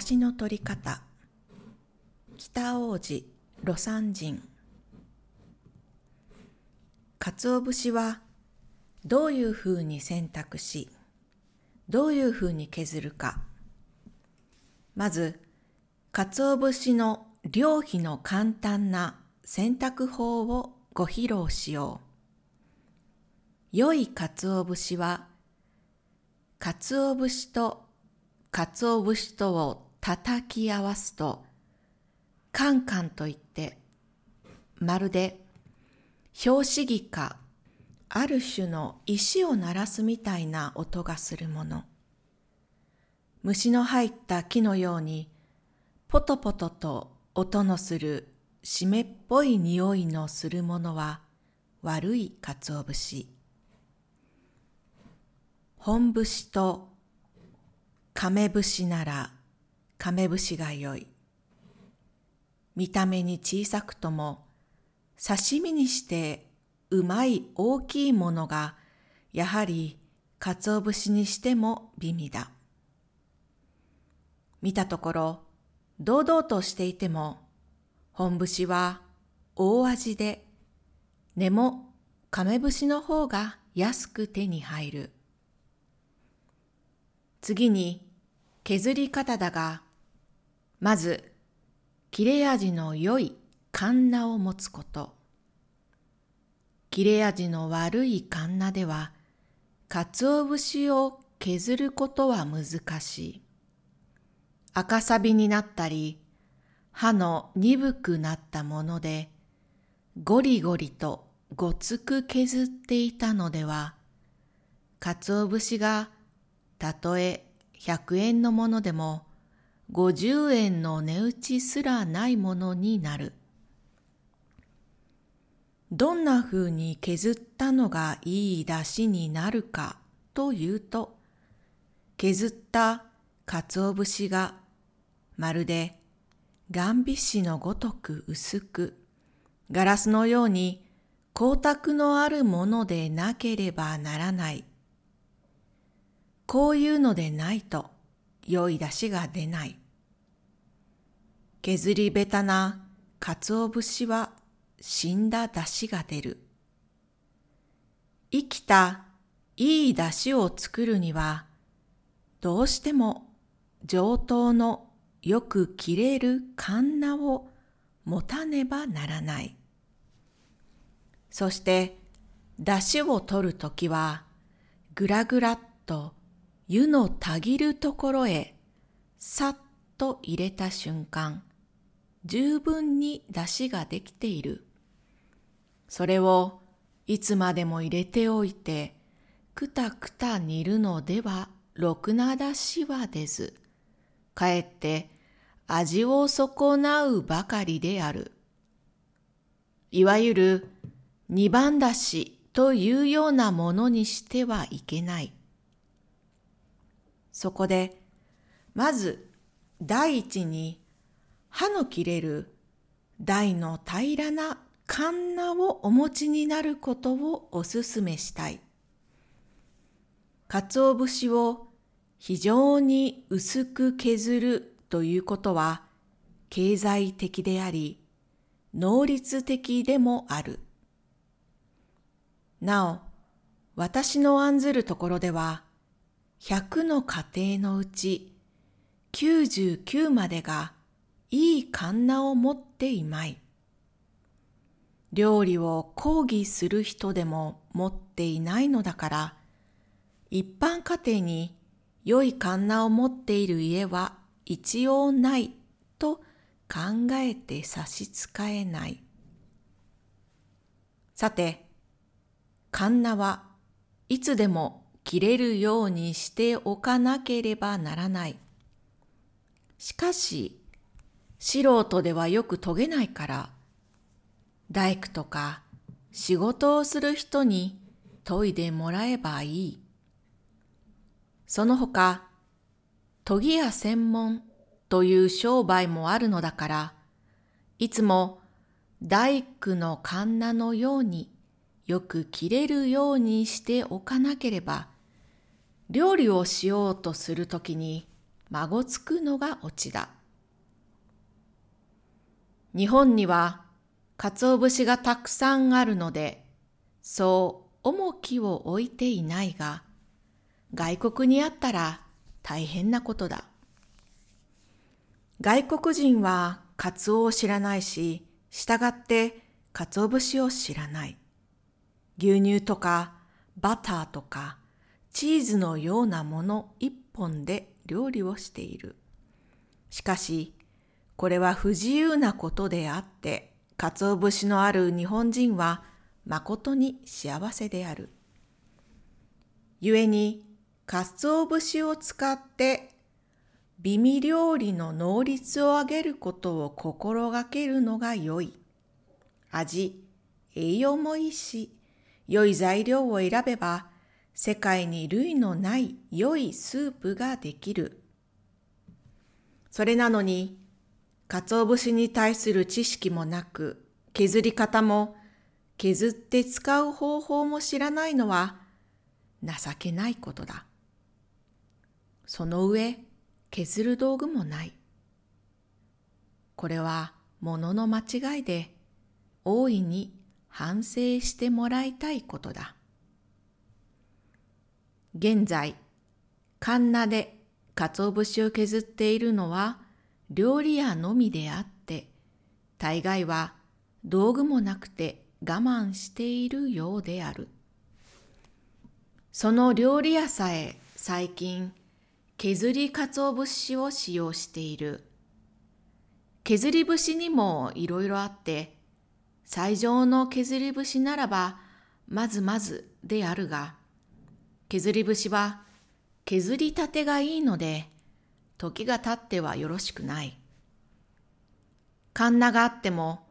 出しの取り方。北王子魯山人。鰹節はどういうふうに選択しどういうふうに削るか。まず鰹節の料理の簡単な選択法をご披露しよう。良い鰹節は鰹節と鰹節とを叩き合わすと、カンカンといって、まるで拍子木かある種の石を鳴らすみたいな音がするもの。虫の入った木のように、ポトポトと音のする湿っぽい匂いのするものは悪い鰹節。本節と亀節なら亀節がよい。見た目に小さくとも刺身にしてうまい大きいものがやはり鰹節にしても美味だ。見たところ堂々としていても本節は大味で根も亀節の方が安く手に入る。次に削り方だが、まず切れ味の良いカンナを持つこと。切れ味の悪いカンナでは、鰹節を削ることは難しい。赤サビになったり、歯の鈍くなったもので、ゴリゴリとごつく削っていたのでは、鰹節がたとえ100円のものでも50円の値打ちすらないものになる。どんな風に削ったのがいい出汁になるかというと、削った鰹節がまるで眼美紙のごとく薄く、ガラスのように光沢のあるものでなければならないこういうのでないと良い出汁が出ない。削りべたな鰹節は死んだ出汁が出る。生きたいい出汁を作るには、どうしても上等のよく切れるカンナを持たねばならない。そして、出汁を取るときは、ぐらぐらっと湯のたぎるところへさっと入れた瞬間、十分に出汁ができている。それをいつまでも入れておいて、くたくた煮るのではろくな出汁は出ず、かえって味を損なうばかりである。いわゆる二番出汁というようなものにしてはいけない。そこで、まず第一に歯の切れる台の平らなカンナをお持ちになることをお勧めしたい。鰹節を非常に薄く削るということは経済的であり、能率的でもある。なお、私の案ずるところでは、100の家庭のうち99までがいいカンナを持っていまい。料理を講義する人でも持っていないのだから、一般家庭に良いカンナを持っている家は一応ないと考えて差し支えない。さて、カンナはいつでも切れるようにしておかなければならない。しかし、素人ではよく研げないから、大工とか仕事をする人に研いでもらえばいい。その他、研ぎ屋専門という商売もあるのだから、いつも大工のカンナのようによく切れるようにしておかなければ、料理をしようとするときに孫つくのがオチだ。日本には鰹節がたくさんあるので、そう重きを置いていないが、外国にあったら大変なことだ。外国人はカツオを知らないし、従って鰹節を知らない。牛乳とかバターとかチーズのようなもの一本で料理をしている。しかし、これは不自由なことであって、鰹節のある日本人は誠に幸せである。故に、鰹節を使って美味料理の能率を上げることを心がけるのが良い。味、栄養もいいし、良い材料を選べば、世界に類のない良いスープができる。それなのに、鰹節に対する知識もなく、削り方も削って使う方法も知らないのは情けないことだ。その上、削る道具もない。これは物の間違いで、大いに反省してもらいたいことだ。現在、カンナで鰹節を削っているのは料理屋のみであって、大概は道具もなくて我慢しているようである。その料理屋さえ最近削り鰹節を使用している。削り節にもいろいろあって、最上の削り節ならばまずまずであるが、削り節は削りたてがいいので、時が経ってはよろしくない。カンナがあっても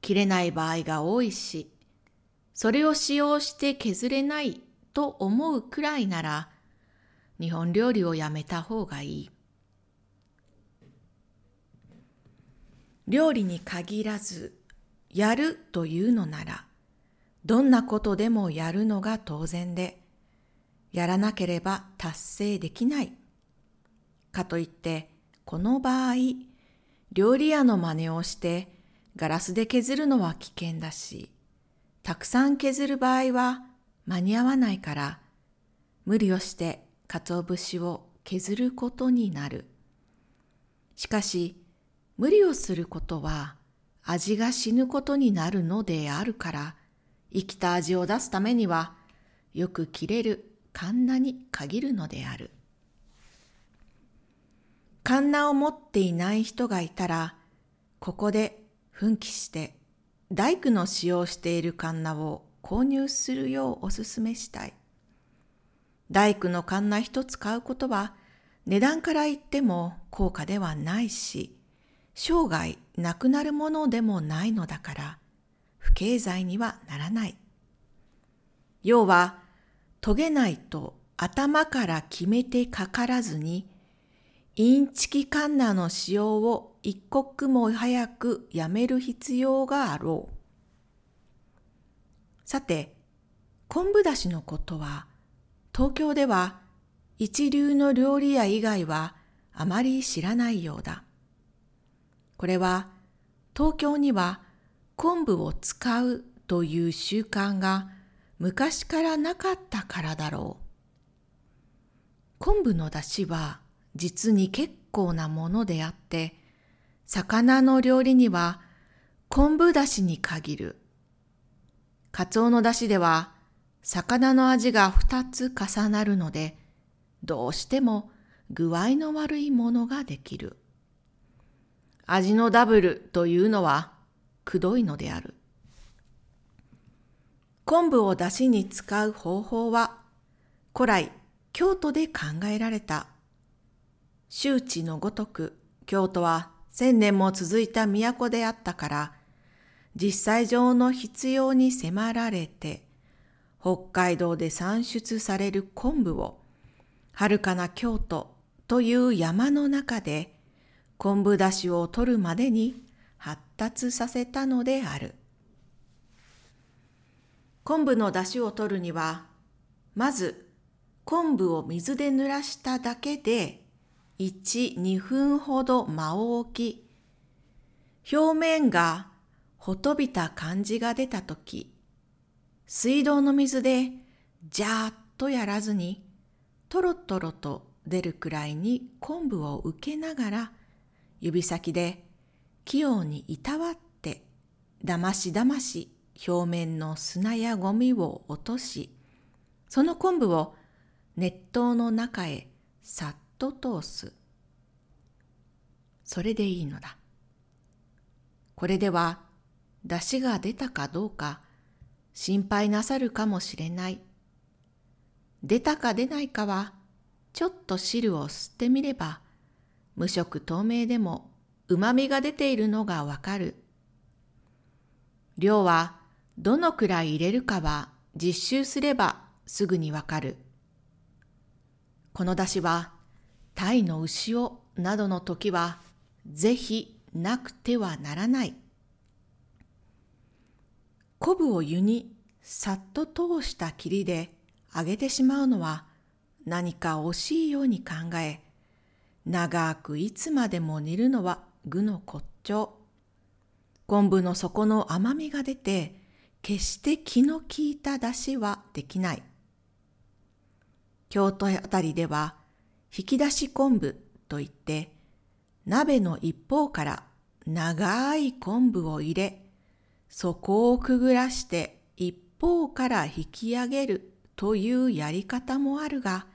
切れない場合が多いし、それを使用して削れないと思うくらいなら、日本料理をやめた方がいい。料理に限らず、やるというのなら、どんなことでもやるのが当然で、やらなければ達成できない。かといって、この場合、料理屋の真似をしてガラスで削るのは危険だし、たくさん削る場合は間に合わないから、無理をして鰹節を削ることになる。しかし、無理をすることは味が死ぬことになるのであるから、生きた味を出すためには、よく切れるカンナに限るのである。カンナを持っていない人がいたら、ここで奮起して大工の使用しているカンナを購入するようお勧めしたい。大工のカンナ一つ買うことは値段から言っても高価ではないし、生涯なくなるものでもないのだから、不経済にはならない。要は、遂げないと頭から決めてかからずに、インチキカンナの使用を一刻も早くやめる必要があろう。さて、昆布だしのことは、東京では一流の料理屋以外はあまり知らないようだ。これは東京には昆布を使うという習慣が昔からなかったからだろう。昆布の出汁は実に結構なものであって、魚の料理には昆布だしに限る。カツオの出汁では魚の味が二つ重なるので、どうしても具合の悪いものができる。味のダブルというのはくどいのである。昆布を出汁に使う方法は古来京都で考えられた。周知のごとく京都は千年も続いた都であったから、実際上の必要に迫られて、北海道で産出される昆布を、遥かな京都という山の中で昆布だしを取るまでに発達させたのである。昆布のだしを取るには、まず昆布を水で濡らしただけで1、2分ほど間を置き、表面がほとびた感じが出たとき、水道の水でジャーッとやらずに、トロトロと出るくらいに昆布を受けながら、指先で器用にいたわって、だましだまし表面の砂やゴミを落とし、その昆布を熱湯の中へさっと通す。それでいいのだ。これでは出汁が出たかどうか心配なさるかもしれない。出たか出ないかはちょっと汁を吸ってみれば無色透明でも旨味が出ているのがわかる。量はどのくらい入れるかは実習すればすぐにわかる。この出汁は鯛の牛をなどの時はぜひなくてはならない。昆布を湯にさっと通した霧で揚げてしまうのは何か惜しいように考え、長くいつまでも煮るのは具の骨頂。昆布の底の甘みが出て、決して気の利いた出汁はできない。京都あたりでは、引き出し昆布といって、鍋の一方から長い昆布を入れ、底をくぐらして一方から引き上げるというやり方もあるが、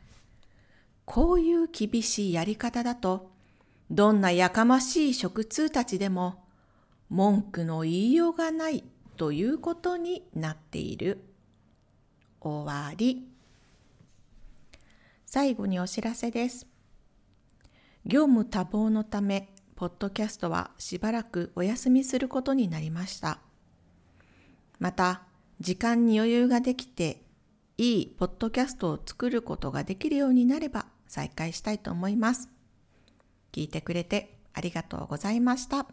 こういう厳しいやり方だと、どんなやかましい食通たちでも文句の言いようがないということになっている。終わり。最後にお知らせです。業務多忙のため、ポッドキャストはしばらくお休みすることになりました。また、時間に余裕ができて、いいポッドキャストを作ることができるようになれば再開したいと思います。聞いてくれてありがとうございました。